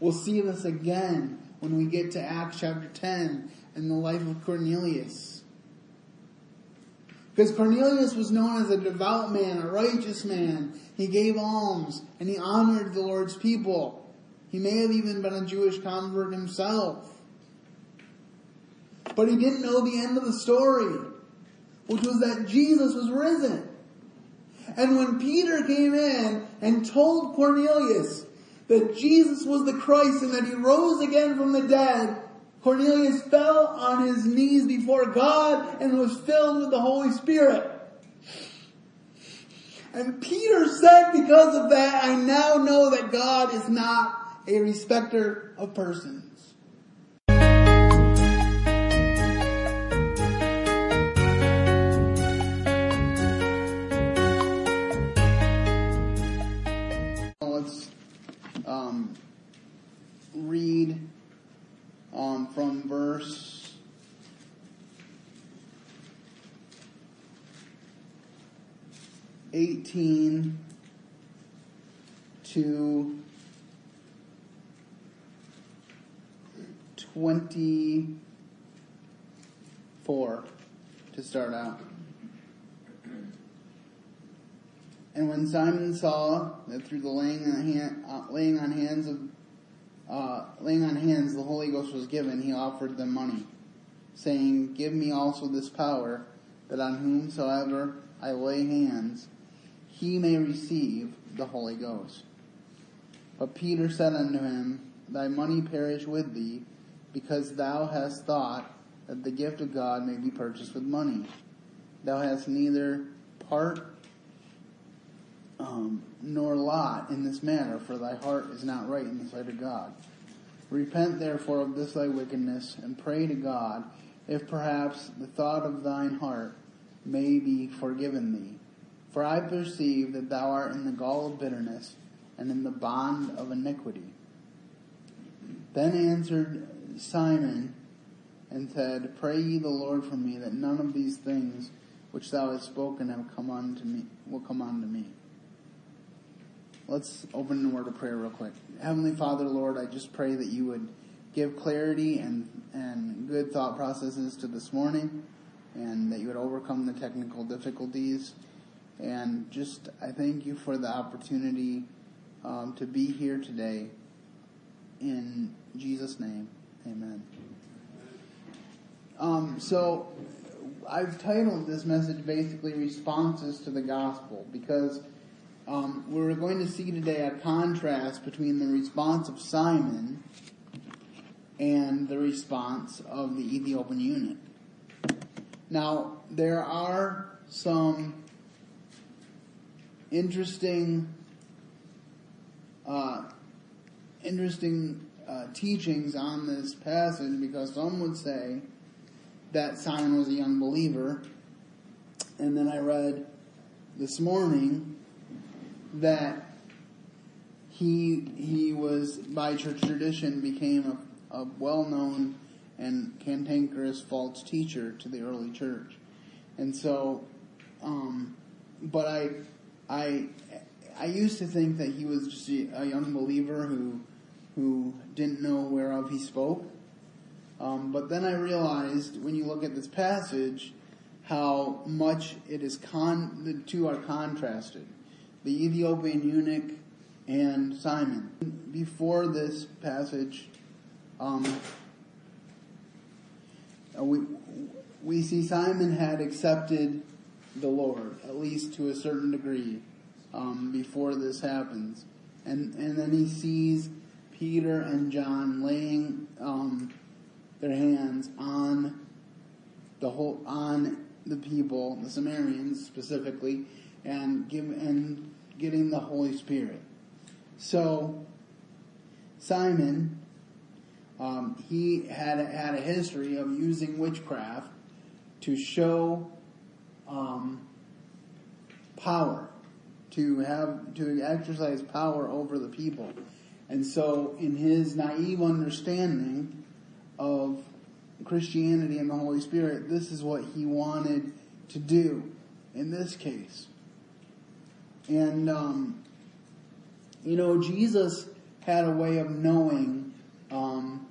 We'll see this again when we get to Acts chapter 10 and the life of Cornelius. Because Cornelius was known as a devout man, a righteous man. He gave alms and he honored the Lord's people. He may have even been a Jewish convert himself. But he didn't know the end of the story, which was that Jesus was risen. And when Peter came in and told Cornelius that Jesus was the Christ and that he rose again from the dead, Cornelius fell on his knees before God and was filled with the Holy Spirit. And Peter said, because of that, I now know that God is not a respecter of persons. Um, read um, from verse eighteen to twenty-four to start out. And when Simon saw that through the laying on, hand, uh, laying on hands of uh, laying on hands the Holy Ghost was given, he offered them money, saying, "Give me also this power, that on whomsoever I lay hands, he may receive the Holy Ghost." But Peter said unto him, Thy money perish with thee, because thou hast thought that the gift of God may be purchased with money. Thou hast neither part um, nor lot in this matter, for thy heart is not right in the sight of God. Repent therefore of this thy wickedness, and pray to God, if perhaps the thought of thine heart may be forgiven thee. For I perceive that thou art in the gall of bitterness, and in the bond of iniquity. Then answered Simon, and said, Pray ye the Lord for me, that none of these things which thou hast spoken have come unto me, will come unto me. Let's open a word of prayer real quick. Heavenly Father, Lord, I just pray that you would give clarity and, and good thought processes to this morning and that you would overcome the technical difficulties. And just, I thank you for the opportunity um, to be here today. In Jesus' name, amen. Um, so, I've titled this message basically Responses to the Gospel because um, we're going to see today a contrast between the response of Simon and the response of the Ethiopian eunuch. Now, there are some interesting, uh, interesting uh, teachings on this passage because some would say that Simon was a young believer, and then I read this morning that he he was by church tradition became a, a well-known and cantankerous false teacher to the early church, and so, um, but I I I used to think that he was just a, young believer who who didn't know whereof he spoke. Um, but then I realized when you look at this passage how much it is con the two are contrasted the Ethiopian eunuch, and Simon. Before this passage, um, uh, we, we see Simon had accepted the Lord, at least to a certain degree, um, before this happens. And, and then he sees Peter and John laying um, their hands on the whole on the people, the Samaritans specifically, and give and getting the Holy Spirit. So, Simon, um, he had had a history of using witchcraft to show um, power, to have to exercise power over the people, and so in his naive understanding of Christianity and the Holy Spirit, this is what he wanted to do in this case. And, um, you know, Jesus had a way of knowing um,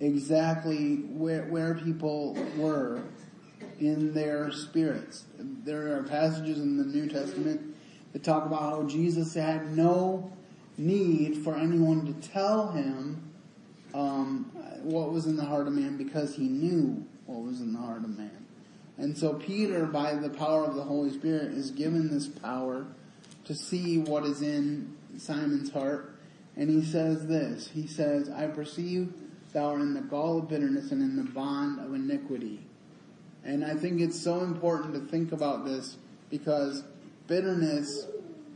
exactly where where people were in their spirits. There are passages in the New Testament that talk about how Jesus had no need for anyone to tell him um, what was in the heart of man because he knew what was in the heart of man. And so Peter, by the power of the Holy Spirit, is given this power to see what is in Simon's heart. And he says this, he says, I perceive thou art in the gall of bitterness and in the bond of iniquity. And I think it's so important to think about this because bitterness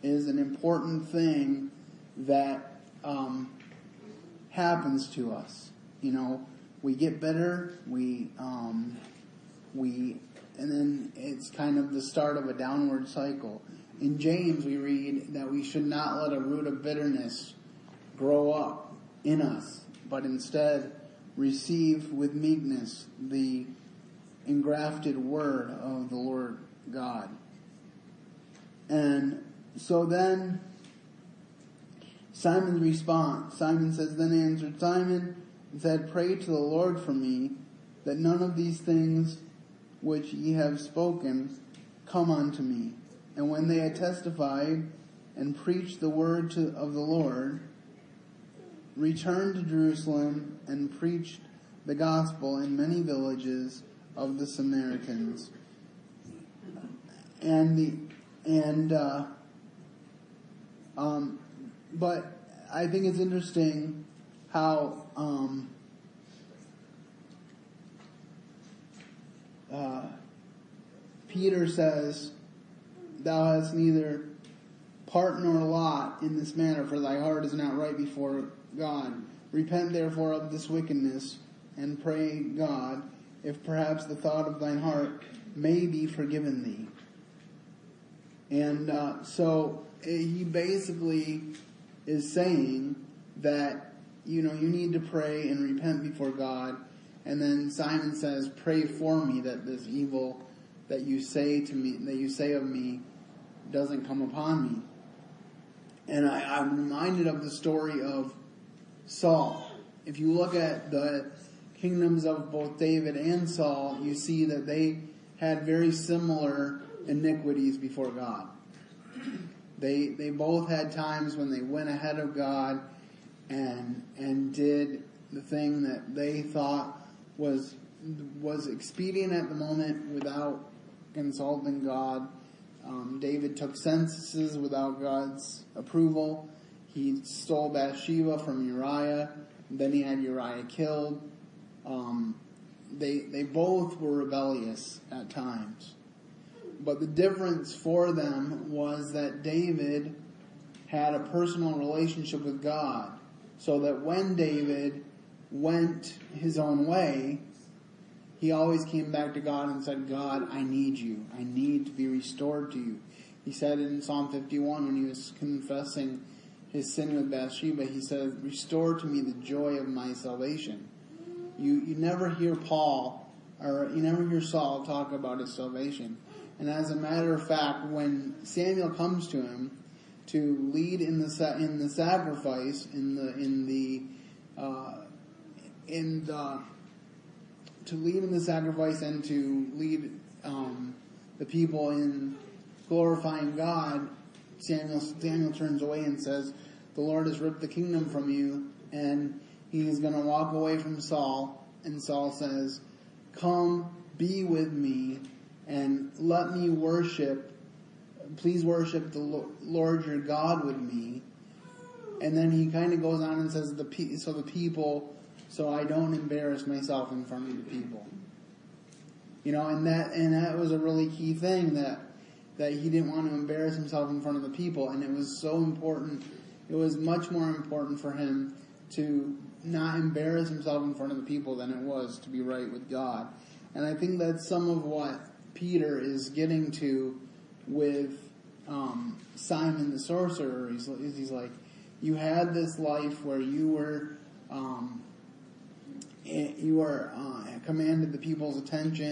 is an important thing that um, happens to us. You know, we get bitter, we um, we, and then it's kind of the start of a downward cycle. In James, we read that we should not let a root of bitterness grow up in us, but instead receive with meekness the engrafted word of the Lord God. And so then, Simon's response, Simon says, then answered Simon and said, pray to the Lord for me that none of these things which ye have spoken come unto me. And when they had testified and preached the word to, of the Lord, returned to Jerusalem and preached the gospel in many villages of the Samaritans. And the and uh, um, but I think it's interesting how um, uh, Peter says, "Thou hast neither part nor lot in this matter, for thy heart is not right before God. Repent therefore of this wickedness, and pray God." if perhaps the thought of thine heart may be forgiven thee. And uh, so eh, he basically is saying that you know you need to pray and repent before God. And then Simon says, "Pray for me that this evil that you say to me, that you say of me, doesn't come upon me." And I, I'm reminded of the story of Saul. If you look at the kingdoms of both David and Saul, you see that they had very similar iniquities before God. They they both had times when they went ahead of God and and did the thing that they thought was was expedient at the moment without consulting God. Um, David took censuses without God's approval. He stole Bathsheba from Uriah. Then he had Uriah killed. Um, they they both were rebellious at times, but the difference for them was that David had a personal relationship with God, so that when David went his own way, he always came back to God and said, God, I need you. I need to be restored to you. He said in Psalm 51 when he was confessing his sin with Bathsheba, he said, restore to me the joy of my salvation. You, you never hear Paul or you never hear Saul talk about his salvation. And as a matter of fact, when Samuel comes to him to lead in the in the sacrifice in the in the uh, in the to lead in the sacrifice and to lead um, the people in glorifying God, Samuel Samuel turns away and says, "The Lord has ripped the kingdom from you, and he's going to walk away from Saul, and Saul says, Come, be with me, and let me worship. Please worship the Lord your God with me. And then he kind of goes on and says, the so the people, so I don't embarrass myself in front of the people. You know, and that and that was a really key thing that that he didn't want to embarrass himself in front of the people, and it was so important. It was much more important for him to not embarrass himself in front of the people than it was to be right with God. And I think that's some of what Peter is getting to with um, Simon the sorcerer. He's, he's, like, you had this life where you were, um, you were uh, commanded the people's attention,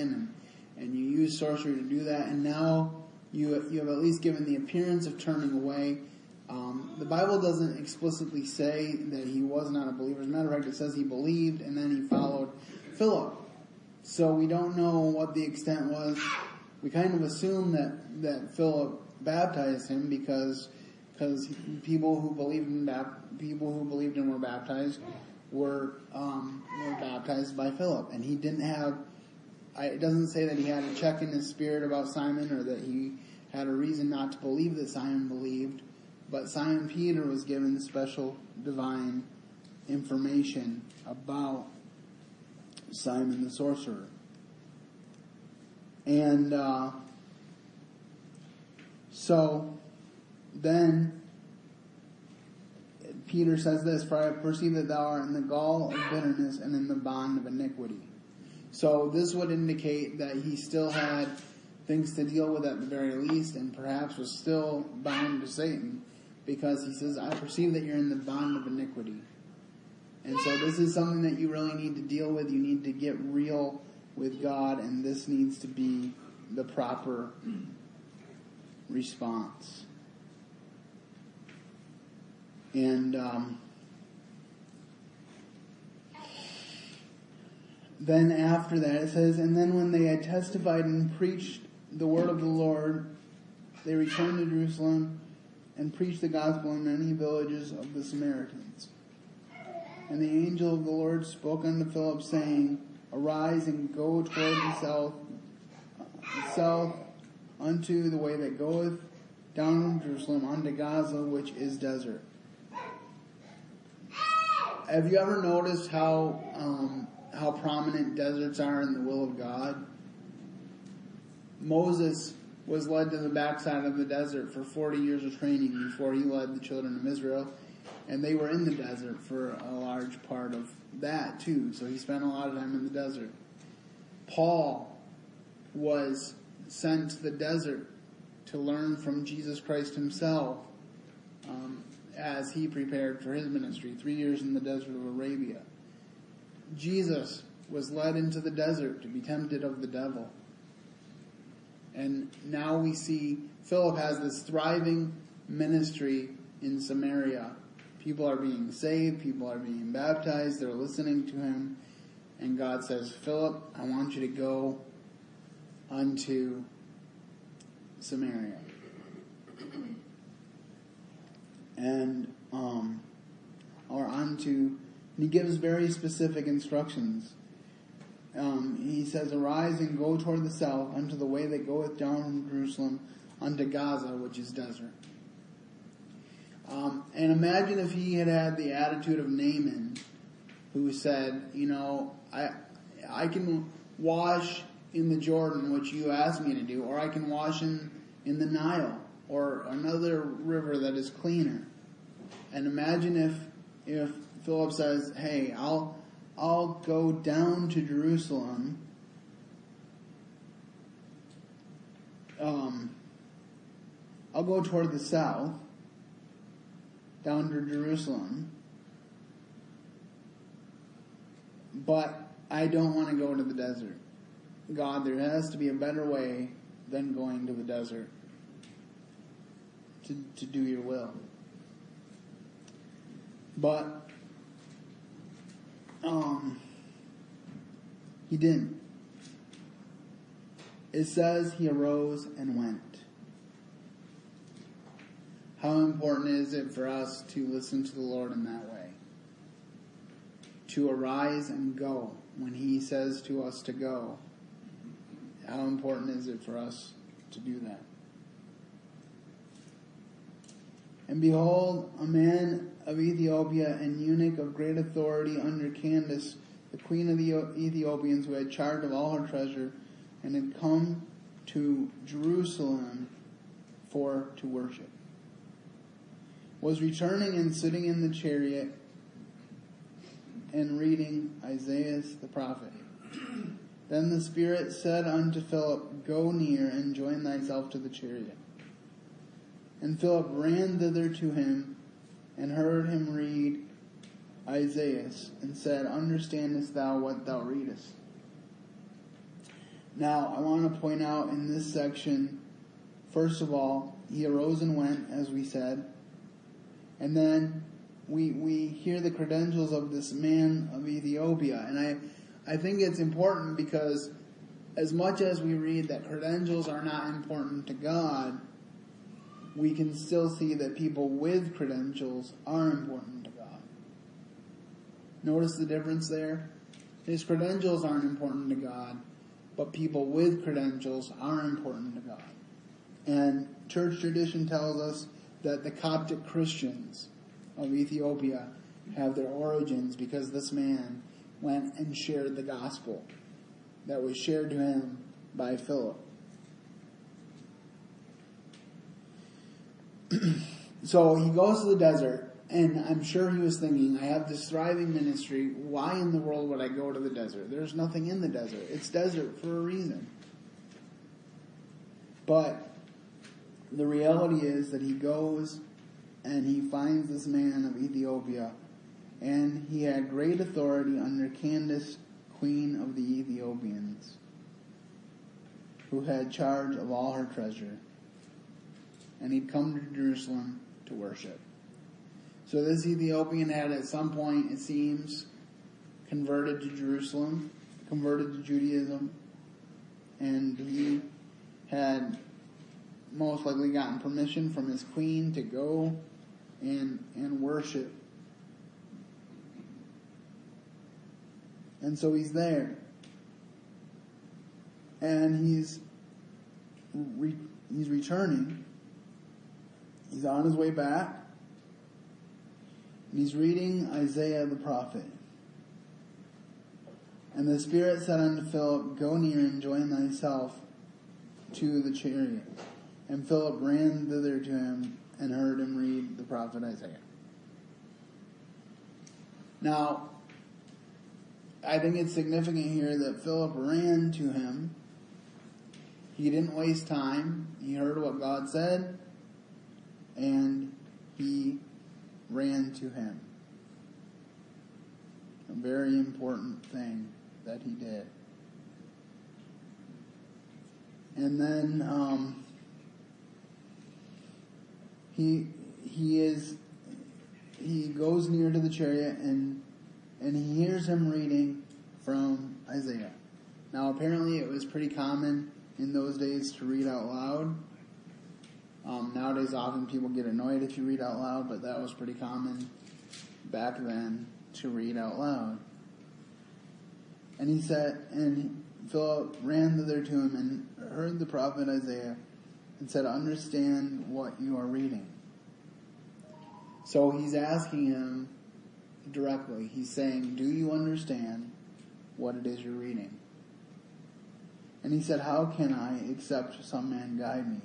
and, and you used sorcery to do that, and now you you have at least given the appearance of turning away. Um, the Bible doesn't explicitly say that he was not a believer. As a matter of fact, it says he believed and then he followed Philip. So we don't know what the extent was. We kind of assume that, that Philip baptized him because because people who believed in people who believed and were baptized were um, were baptized by Philip, and he didn't have. I, it doesn't say that he had a check in his spirit about Simon or that he had a reason not to believe that Simon believed, but Simon Peter was given special divine information about Simon the sorcerer. And uh, so then Peter says this, For I perceive that thou art in the gall of bitterness and in the bond of iniquity. So this would indicate that he still had things to deal with at the very least and perhaps was still bound to Satan because he says, I perceive that you're in the bond of iniquity. And so this is something that you really need to deal with. You need to get real with God and this needs to be the proper response. And um, then after that it says, and then when they had testified and preached the word of the Lord, they returned to Jerusalem and preached the gospel in many villages of the Samaritans. And the angel of the Lord spoke unto Philip, saying, Arise and go toward the south, south unto the way that goeth down from Jerusalem unto Gaza, which is desert. Have you ever noticed how um, how prominent deserts are in the will of God? Moses was led to the backside of the desert for 40 years of training before he led the children of Israel. And they were in the desert for a large part of that too. So he spent a lot of time in the desert. Paul was sent to the desert to learn from Jesus Christ himself um, as he prepared for his ministry, three years in the desert of Arabia. Jesus was led into the desert to be tempted of the devil. And now we see Philip has this thriving ministry in Samaria. People are being saved, people are being baptized, they're listening to him. And God says, Philip, I want you to go unto Samaria. And, um, or unto, and he gives very specific instructions. Um, he says, Arise and go toward the south unto the way that goeth down from Jerusalem unto Gaza, which is desert. Um, and imagine if he had had the attitude of Naaman, who said, you know, I, I can wash in the Jordan, which you asked me to do, or I can wash in, in the Nile, or another river that is cleaner. And imagine if, if Philip says, hey, I'll, I'll go down to Jerusalem, um, I'll go toward the south, down to Jerusalem, but I don't want to go to the desert. God, there has to be a better way than going to the desert to, to do your will. But um, he didn't. It says he arose and went. How important is it for us to listen to the Lord in that way? To arise and go when he says to us to go. How important is it for us to do that? And behold, a man of Ethiopia and eunuch of great authority under Candace, the queen of the Ethiopians, who had charge of all her treasure, and had come to Jerusalem for to worship, was returning and sitting in the chariot and reading Isaiah the prophet. Then the Spirit said unto Philip, Go near and join thyself to the chariot. And Philip ran thither to him and heard him read Isaiah and said, Understandest thou what thou readest? Now, I want to point out in this section, first of all, he arose and went, as we said. And then we, we hear the credentials of this man of Ethiopia. And I, I think it's important because as much as we read that credentials are not important to God, we can still see that people with credentials are important to God. Notice the difference there? His credentials aren't important to God, but people with credentials are important to God. And church tradition tells us that the Coptic Christians of Ethiopia have their origins because this man went and shared the gospel that was shared to him by Philip. so he goes to the desert, and I'm sure he was thinking, I have this thriving ministry. Why in the world would I go to the desert? There's nothing in the desert. It's desert for a reason. But the reality is that he goes and he finds this man of Ethiopia, and he had great authority under Candace, queen of the Ethiopians, who had charge of all her treasure. And he'd come to Jerusalem to worship. So this Ethiopian had at some point, it seems, converted to Jerusalem, converted to Judaism, and he had most likely gotten permission from his queen to go and and worship. And so he's there. And he's re, he's returning. He's on his way back. And he's reading Isaiah the prophet. And the Spirit said unto Philip, Go near and join thyself to the chariot. And Philip ran thither to him and heard him read the prophet Isaiah. Now, I think it's significant here that Philip ran to him. He didn't waste time. He heard what God said, and he ran to him. A very important thing that he did. And then, um, he he is he goes near to the chariot and and he hears him reading from Isaiah. Now apparently it was pretty common in those days to read out loud. Um, nowadays often people get annoyed if you read out loud, but that was pretty common back then to read out loud. And he said, and Philip ran thither to him and heard the prophet Isaiah and said, understand what you are reading. So he's asking him directly. He's saying, do you understand what it is you're reading? And he said, how can I except some man guide me?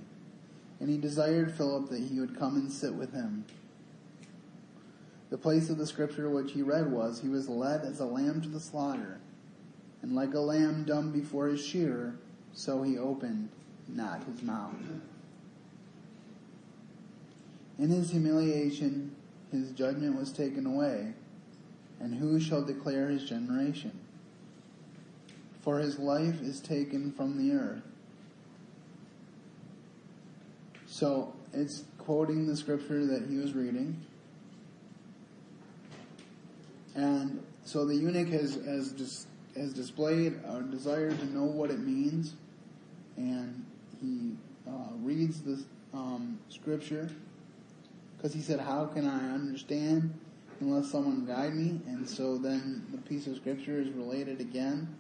And he desired Philip that he would come and sit with him. The place of the scripture which he read was, he was led as a lamb to the slaughter, and like a lamb dumb before his shearer, so he opened not his mouth. In his humiliation, his judgment was taken away, and who shall declare his generation? For his life is taken from the earth. So it's quoting the scripture that he was reading. And so the eunuch has, has, dis, has displayed a desire to know what it means, and he uh, reads the um, scripture because he said, How can I understand unless someone guide me? And so then the piece of scripture is related again.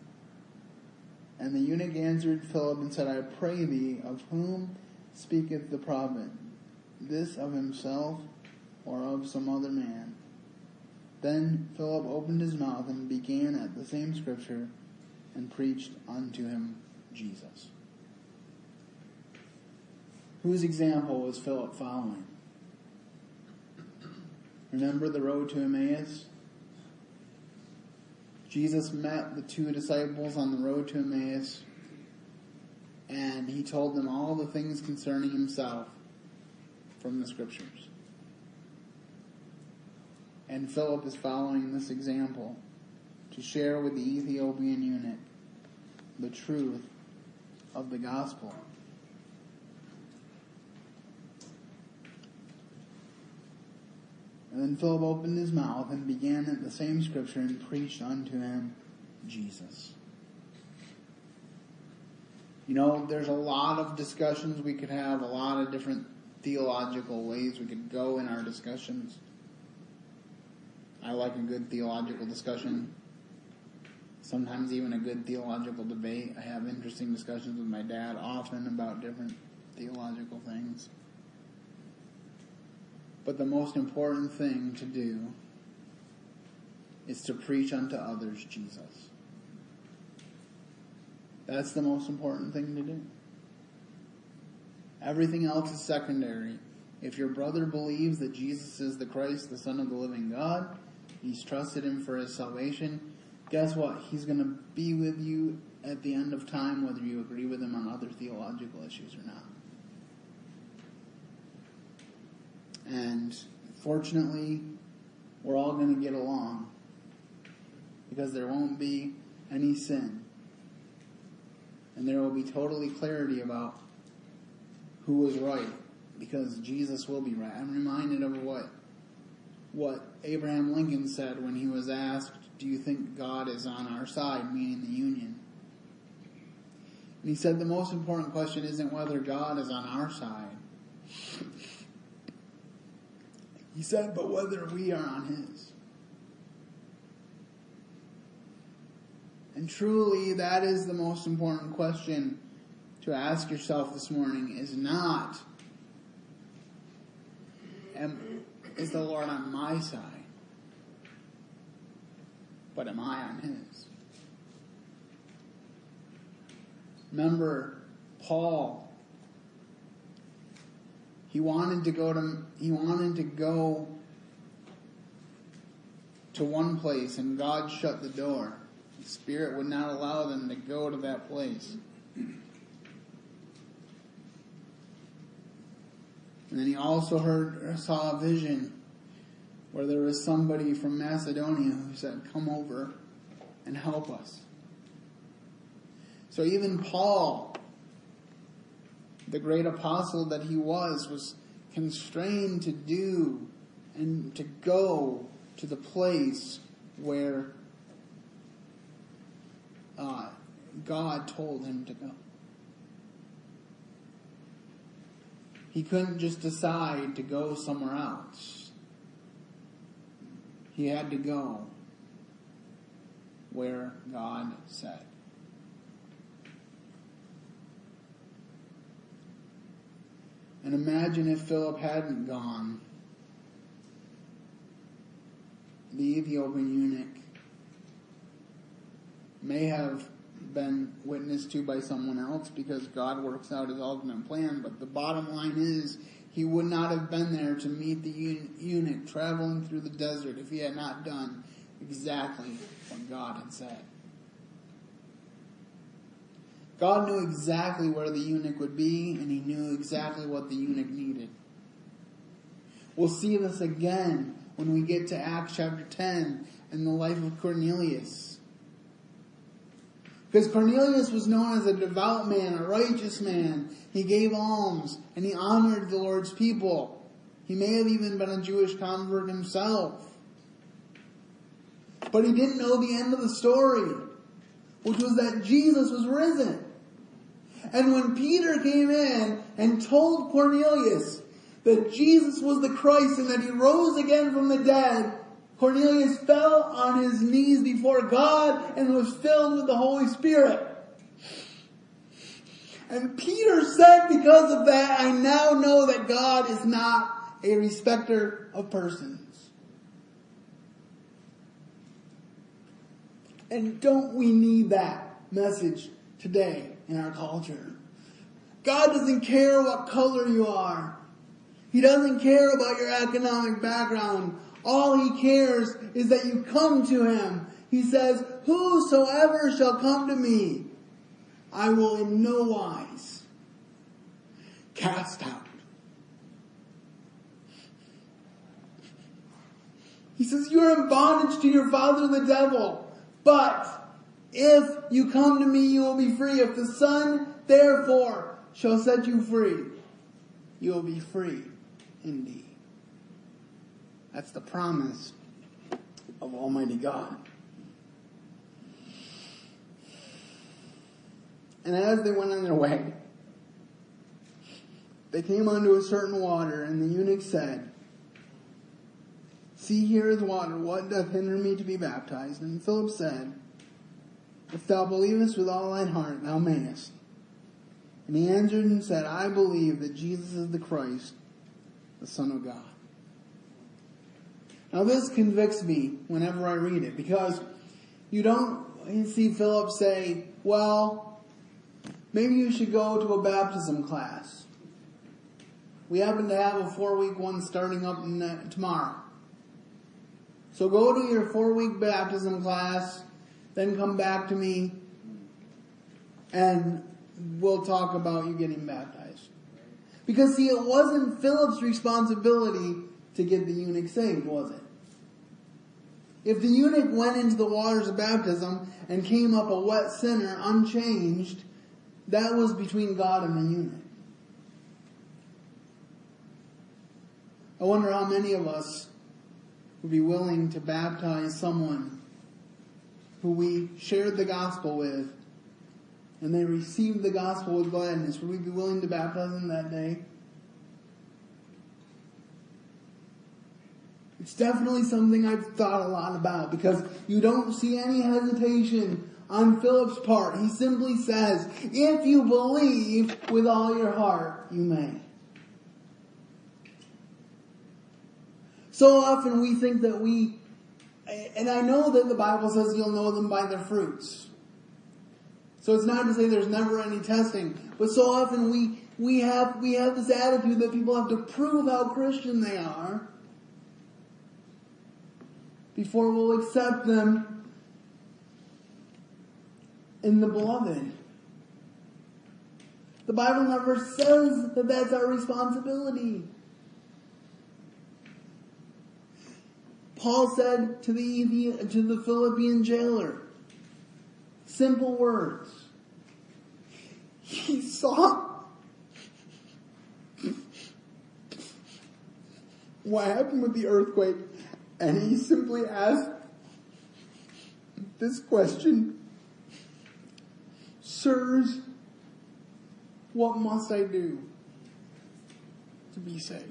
And the eunuch answered Philip and said, I pray thee, of whom speaketh the prophet? This of himself or of some other man? Then Philip opened his mouth and began at the same scripture and preached unto him Jesus. Whose example was Philip following? Remember the road to Emmaus? Jesus met the two disciples on the road to Emmaus and he told them all the things concerning himself from the scriptures. And Philip is following this example to share with the Ethiopian eunuch the truth of the gospel. And then Philip opened his mouth and began at the same scripture and preached unto him Jesus. You know, there's a lot of discussions we could have, a lot of different theological ways we could go in our discussions. I like a good theological discussion. Sometimes even a good theological debate. I have interesting discussions with my dad often about different theological things. But the most important thing to do is to preach unto others Jesus. That's the most important thing to do. Everything else is secondary. If your brother believes that Jesus is the Christ, the Son of the living God, he's trusted him for his salvation, guess what? He's going to be with you at the end of time, whether you agree with him on other theological issues or not. And fortunately, we're all going to get along because there won't be any sin. And there will be totally clarity about who was right because Jesus will be right. I'm reminded of what what Abraham Lincoln said when he was asked, "Do you think God is on our side?" meaning the Union. And he said the most important question isn't whether God is on our side. he said, but whether we are on his. And truly, that is the most important question to ask yourself this morning is not, am, is the Lord on my side? But am I on his? Remember, Paul, he wanted to go to, he wanted to go to one place and God shut the door. Spirit would not allow them to go to that place. And then he also heard, saw a vision where there was somebody from Macedonia who said, come over and help us. So even Paul, the great apostle that he was, was constrained to do and to go to the place where uh, God told him to go. He couldn't just decide to go somewhere else. He had to go where God said. And imagine if Philip hadn't gone. The Ethiopian eunuch may have been witnessed to by someone else because God works out his ultimate plan, but the bottom line is he would not have been there to meet the eunuch traveling through the desert if he had not done exactly what God had said. God knew exactly where the eunuch would be, and he knew exactly what the eunuch needed. We'll see this again when we get to Acts chapter 10 and the life of Cornelius. Because Cornelius was known as a devout man, a righteous man. He gave alms and he honored the Lord's people. He may have even been a Jewish convert himself. But he didn't know the end of the story, which was that Jesus was risen. And when Peter came in and told Cornelius that Jesus was the Christ and that he rose again from the dead, Cornelius fell on his knees before God and was filled with the Holy Spirit. And Peter said, because of that, I now know that God is not a respecter of persons. And don't we need that message today in our culture? God doesn't care what color you are. He doesn't care about your economic background. All he cares is that you come to him. He says, whosoever shall come to me, I will in no wise cast out. He says, you're in bondage to your father the devil, but if you come to me, you will be free. If the Son, therefore, shall set you free, you will be free indeed. That's the promise of Almighty God. And as they went on their way, they came unto a certain water, and the eunuch said, See here is water, what doth hinder me to be baptized? And Philip said, If thou believest with all thine heart, thou mayest. And he answered and said, I believe that Jesus is the Christ, the Son of God. Now this convicts me whenever I read it because you don't see Philip say, well, maybe you should go to a baptism class. We happen to have a four week one starting up uh, tomorrow. So go to your four week baptism class, then come back to me and we'll talk about you getting baptized. Because see, it wasn't Philip's responsibility to get the eunuch saved, was it? If the eunuch went into the waters of baptism and came up a wet sinner unchanged, that was between God and the eunuch. I wonder how many of us would be willing to baptize someone who we shared the gospel with and they received the gospel with gladness. Would we be willing to baptize them that day? It's definitely something I've thought a lot about because you don't see any hesitation on Philip's part. He simply says, if you believe with all your heart, you may. So often we think that we, and I know that the Bible says you'll know them by their fruits. So it's not to say there's never any testing, but so often we, we have, we have this attitude that people have to prove how Christian they are before we'll accept them in the beloved. The Bible never says that that's our responsibility. Paul said to the, to the Philippian jailer, simple words. He saw what happened with the earthquake and he simply asked this question, Sirs, what must I do to be saved?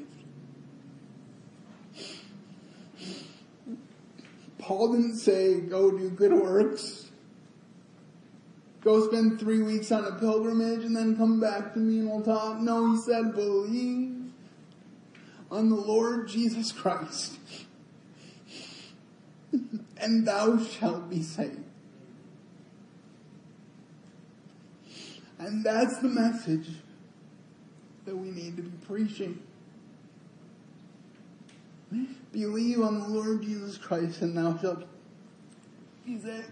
Paul didn't say, go do good works. Go spend three weeks on a pilgrimage and then come back to me and we'll talk. No, he said, believe on the Lord Jesus Christ and thou shalt be saved. And that's the message that we need to be preaching. Believe on the Lord Jesus Christ and thou shalt be saved.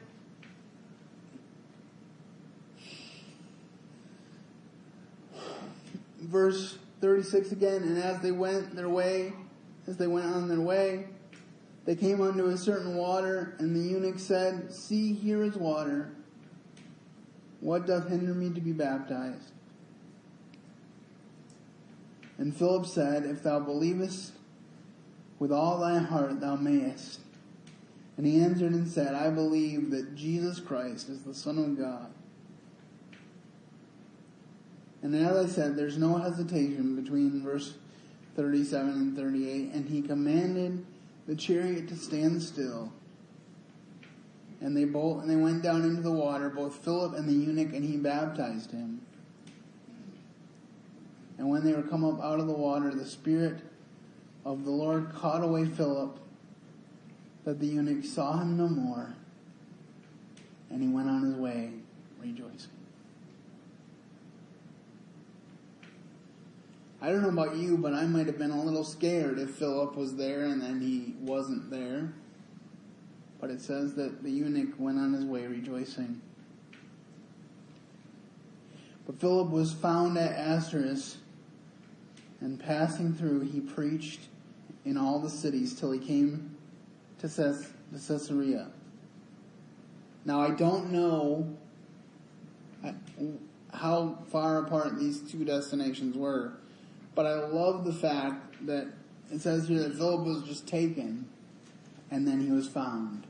Verse 36 again, and as they went their way, as they went on their way, they came unto a certain water, and the eunuch said, See, here is water. What doth hinder me to be baptized? And Philip said, If thou believest with all thy heart, thou mayest. And he answered and said, I believe that Jesus Christ is the Son of God. And as I said, there's no hesitation between verse 37 and 38. And he commanded the chariot to stand still. And they both and they went down into the water, both Philip and the eunuch, and he baptized him. And when they were come up out of the water, the Spirit of the Lord caught away Philip, that the eunuch saw him no more, and he went on his way rejoicing. I don't know about you, but I might have been a little scared if Philip was there and then he wasn't there. But it says that the eunuch went on his way rejoicing. But Philip was found at Azotus, and passing through, he preached in all the cities till he came to Caesarea. Now I don't know uh, how far apart these two destinations were. But I love the fact that it says here that Philip was just taken and then he was found.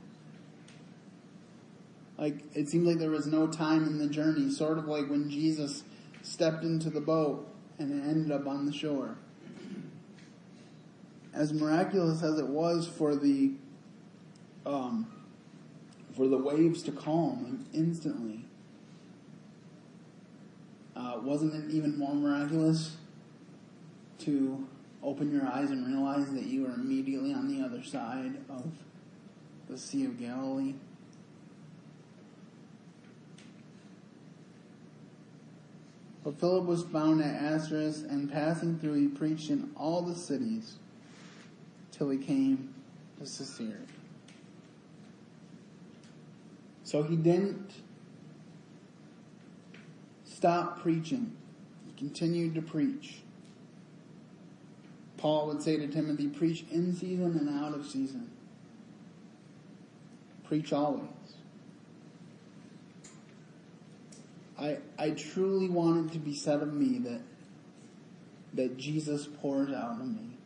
Like, it seemed like there was no time in the journey, sort of like when Jesus stepped into the boat and it ended up on the shore. As miraculous as it was for the, um, for the waves to calm instantly, uh, wasn't it even more miraculous to open your eyes and realize that you are immediately on the other side of the Sea of Galilee? But Philip was found at Azotus, and passing through, he preached in all the cities till he came to Caesarea. So he didn't stop preaching. He continued to preach. Paul would say to Timothy, preach in season and out of season. Preach always. I, I truly want it to be said of me that, that Jesus pours out of me.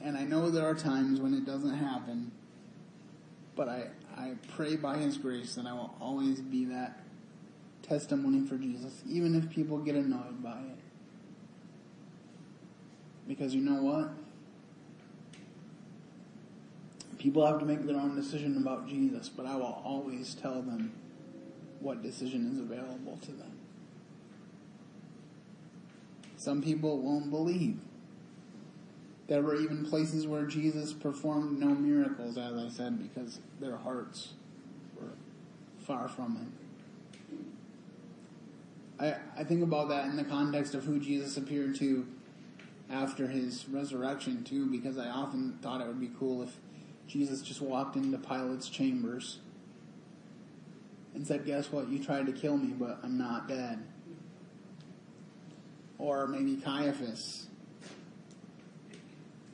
And I know there are times when it doesn't happen, but I, I pray by His grace that I will always be that testimony for Jesus, even if people get annoyed by it. Because you know what? People have to make their own decision about Jesus, but I will always tell them what decision is available to them. Some people won't believe. There were even places where Jesus performed no miracles, as I said, because their hearts were far from him. I, I think about that in the context of who Jesus appeared to after his resurrection, too, because I often thought it would be cool if Jesus just walked into Pilate's chambers and said, Guess what? You tried to kill me, but I'm not dead. Or maybe Caiaphas.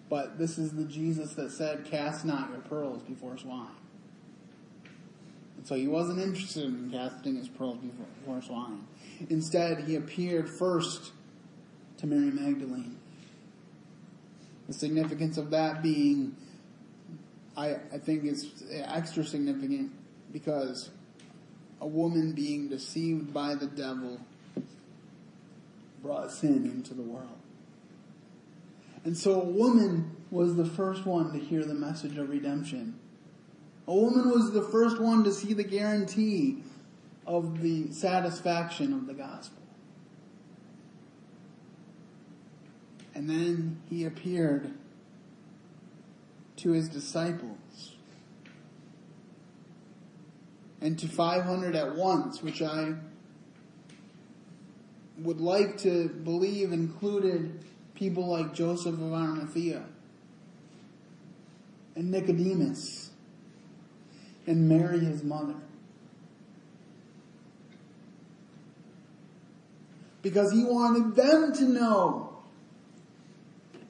But this is the Jesus that said, Cast not your pearls before swine. And so he wasn't interested in casting his pearls before, swine. Instead, he appeared first to Mary Magdalene. The significance of that being, I, I think it's extra significant because a woman being deceived by the devil brought sin into the world. And so a woman was the first one to hear the message of redemption. A woman was the first one to see the guarantee of the satisfaction of the gospel. And then he appeared to his disciples and to 500 at once, which I would like to believe included people like Joseph of Arimathea and Nicodemus and Mary, his mother. Because he wanted them to know.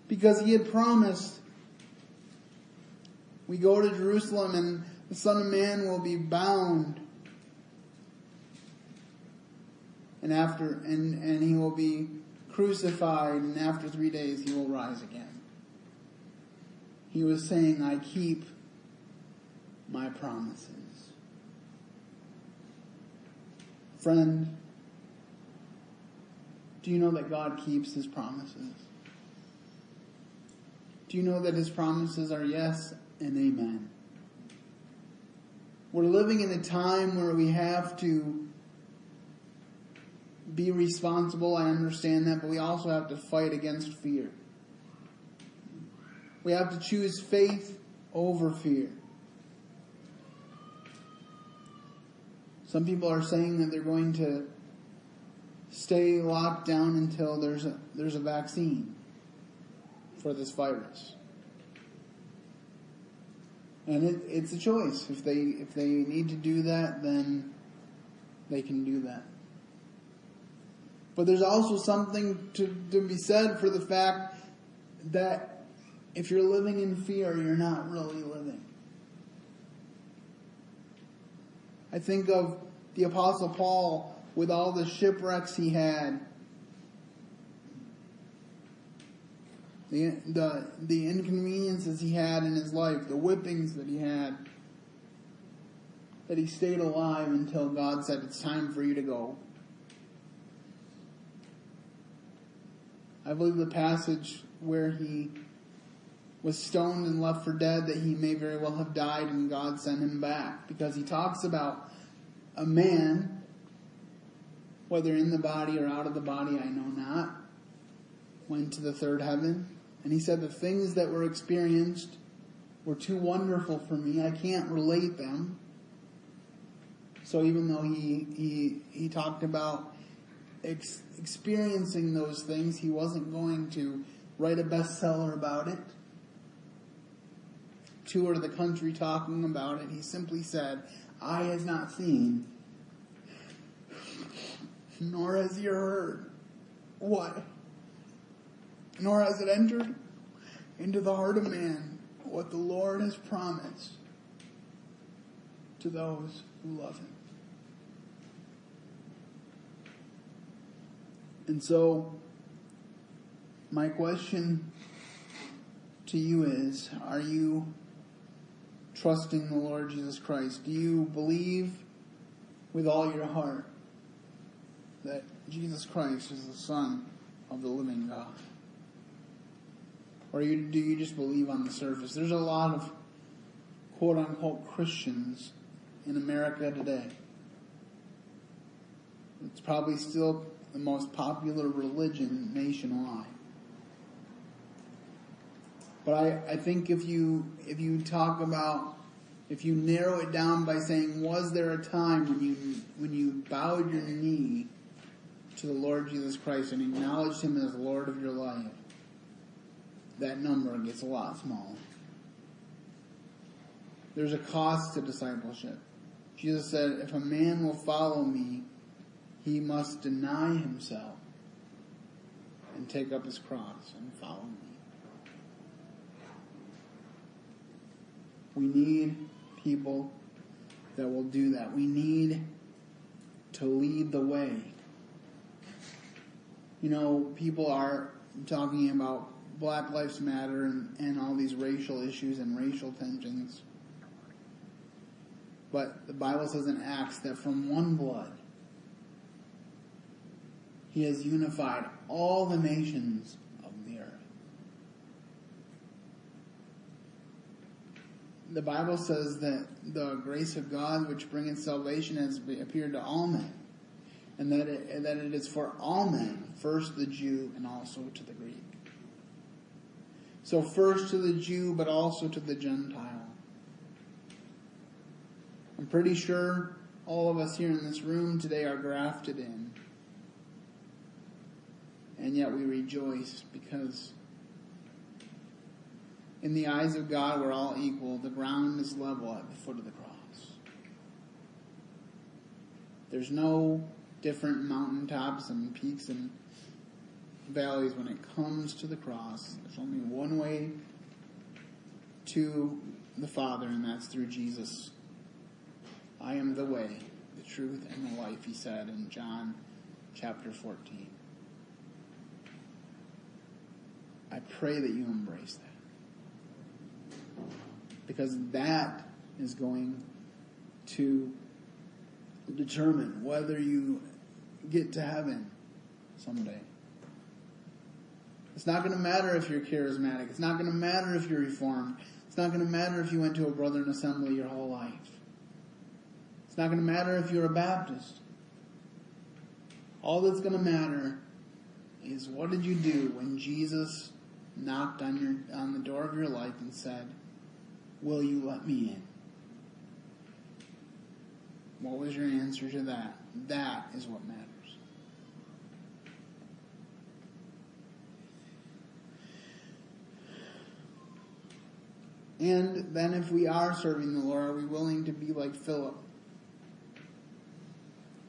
Because he had promised we go to Jerusalem and the Son of Man will be bound. And after, and, and he will be crucified and after three days he will rise again. He was saying, I keep my promises. Friend, do you know that God keeps his promises? Do you know that his promises are yes and amen? We're living in a time where we have to be responsible. I understand that, but we also have to fight against fear. We have to choose faith over fear. Some people are saying that they're going to stay locked down until there's a, there's a vaccine for this virus. And it, it's a choice. If they if they need to do that, then they can do that. But there's also something to, to be said for the fact that if you're living in fear, you're not really living. I think of the Apostle Paul with all the shipwrecks he had. The, the, the inconveniences he had in his life, the whippings that he had, that he stayed alive until God said, It's time for you to go. I believe the passage where he was stoned and left for dead, that he may very well have died and God sent him back. Because he talks about a man, whether in the body or out of the body, I know not, went to the third heaven. And he said the things that were experienced were too wonderful for me. I can't relate them. So even though he, he, he talked about ex- experiencing those things, he wasn't going to write a bestseller about it, tour the country talking about it. He simply said, Eye has not seen, nor has ear heard. What? Nor has it entered into the heart of man what the Lord has promised to those who love him. And so, my question to you is, are you trusting the Lord Jesus Christ? Do you believe with all your heart that Jesus Christ is the Son of the living God? Or you, do you just believe on the surface? There's a lot of quote unquote Christians in America today. It's probably still the most popular religion nationwide. But I, I think if you if you talk about if you narrow it down by saying, was there a time when you when you bowed your knee to the Lord Jesus Christ and acknowledged him as Lord of your life, that number gets a lot smaller. There's a cost to discipleship. Jesus said, if a man will follow me, he must deny himself and take up his cross and follow me. We need people that will do that. We need to lead the way. You know, people are talking about Black Lives Matter and, and all these racial issues and racial tensions. But the Bible says in Acts that from one blood, he has unified all the nations of the earth. The Bible says that the grace of God which bringeth salvation has appeared to all men. And that it, that it is for all men, first the Jew and also to the Greek. So first to the Jew, but also to the Gentile. I'm pretty sure all of us here in this room today are grafted in. And yet we rejoice because in the eyes of God we're all equal. The ground is level at the foot of the cross. There's no different mountaintops and peaks and valleys when it comes to the cross. There's only one way to the Father, and that's through Jesus. I am the way, the truth, and the life, he said in John chapter 14. I pray that you embrace that. Because that is going to determine whether you get to heaven someday. It's not going to matter if you're charismatic. It's not going to matter if you're reformed. It's not going to matter if you went to a Brethren assembly your whole life. It's not going to matter if you're a Baptist. All that's going to matter is what did you do when Jesus knocked on your on the door of your life and said, "Will you let me in?" What was your answer to that? That is what matters. And then if we are serving the Lord, are we willing to be like Philip?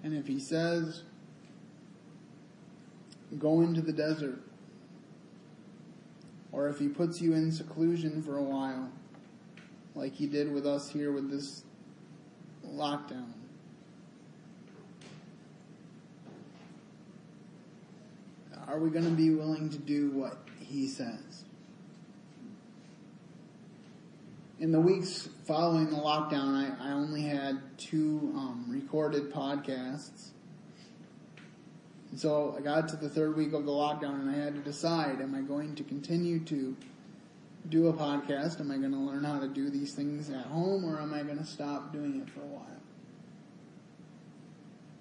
And if he says, go into the desert, or if he puts you in seclusion for a while, like he did with us here with this lockdown, are we going to be willing to do what he says? In the weeks following the lockdown, I, I only had two um, recorded podcasts. So I got to the third week of the lockdown and I had to decide, am I going to continue to do a podcast? Am I going to learn how to do these things at home or am I going to stop doing it for a while?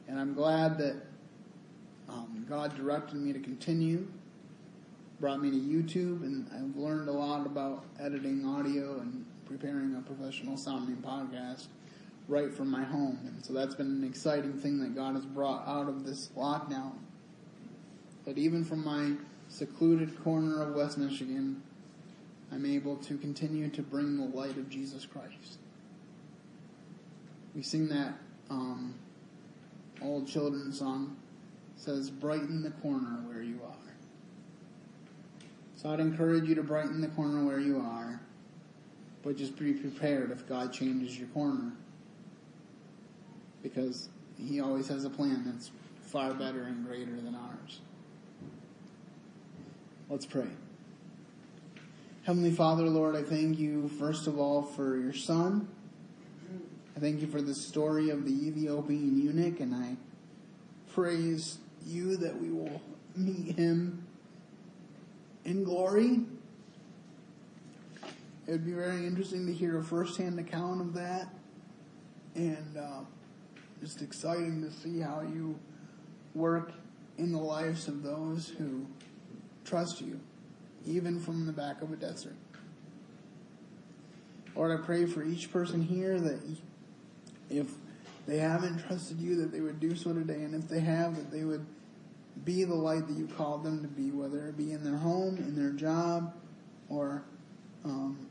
And I'm glad that um, God directed me to continue, brought me to YouTube, and I've learned a lot about editing audio and preparing a professional sounding podcast right from my home. And so that's been an exciting thing that God has brought out of this lockdown. But even from my secluded corner of West Michigan, I'm able to continue to bring the light of Jesus Christ. We sing that um, old children's song says, "Brighten the corner where you are." So I'd encourage you to brighten the corner where you are, but just be prepared if God changes your corner, because He always has a plan that's far better and greater than ours. Let's pray. Heavenly Father, Lord, I thank you first of all for your son. I thank you for the story of the Ethiopian eunuch, and I praise you that we will meet him in glory. It would be very interesting to hear a first-hand account of that, and uh, just exciting to see how you work in the lives of those who trust you, even from the back of a desert. Lord, I pray for each person here that if they haven't trusted you, that they would do so today, and if they have, that they would be the light that you called them to be, whether it be in their home, in their job, or um,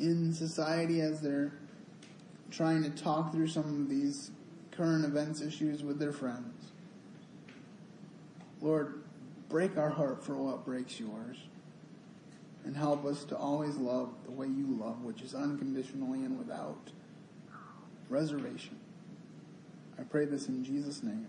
in society as they're trying to talk through some of these current events issues with their friends. Lord, break our heart for what breaks yours. And help us to always love the way you love, which is unconditionally and without reservation. I pray this in Jesus' name.